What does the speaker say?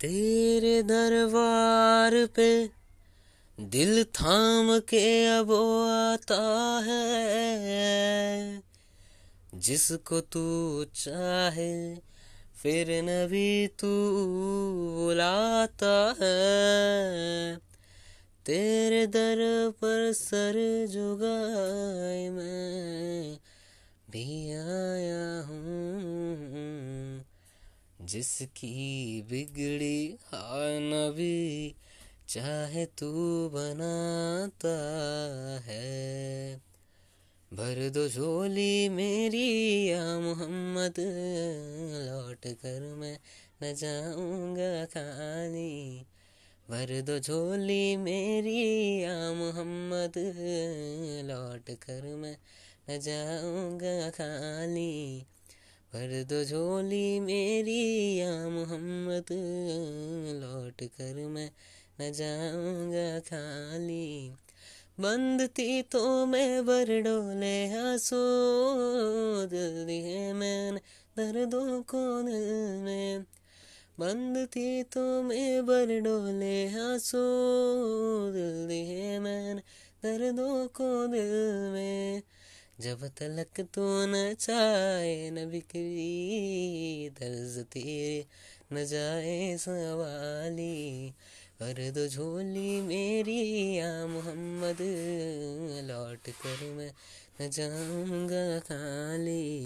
तेरे दरबार पे दिल थाम के अब आता है। जिसको तू चाहे, फिर नबी तू बुलाता है। तेरे दर पर सर जुगाए मैं। जिसकी बिगड़ी नबी चाहे तू बनाता है। भर दो झोली मेरी या मोहम्मद, लौट कर मैं न जाऊँगा खाली। भर दो झोली मेरी या मोहम्मद, लौट कर मैं न जाऊँगा खाली। भर दो झोली मेरी या मोहम्मद, लौट कर मैं न जाऊँगा खाली। बंद थी तो मैं बर डोले आँसू, दिल दिए मैंने दर्दों को दिल में। बंद थी तो मैं बर डोले आँसू, दिल दिए मैंने दर्दों को दिल में। जब तलक तू न चाहे न बिकरी दर्ज तेरे न जाए सवाली। कर दो झोली मेरी, या मोहम्मद, लौट कर मैं न जाऊँगा खाली।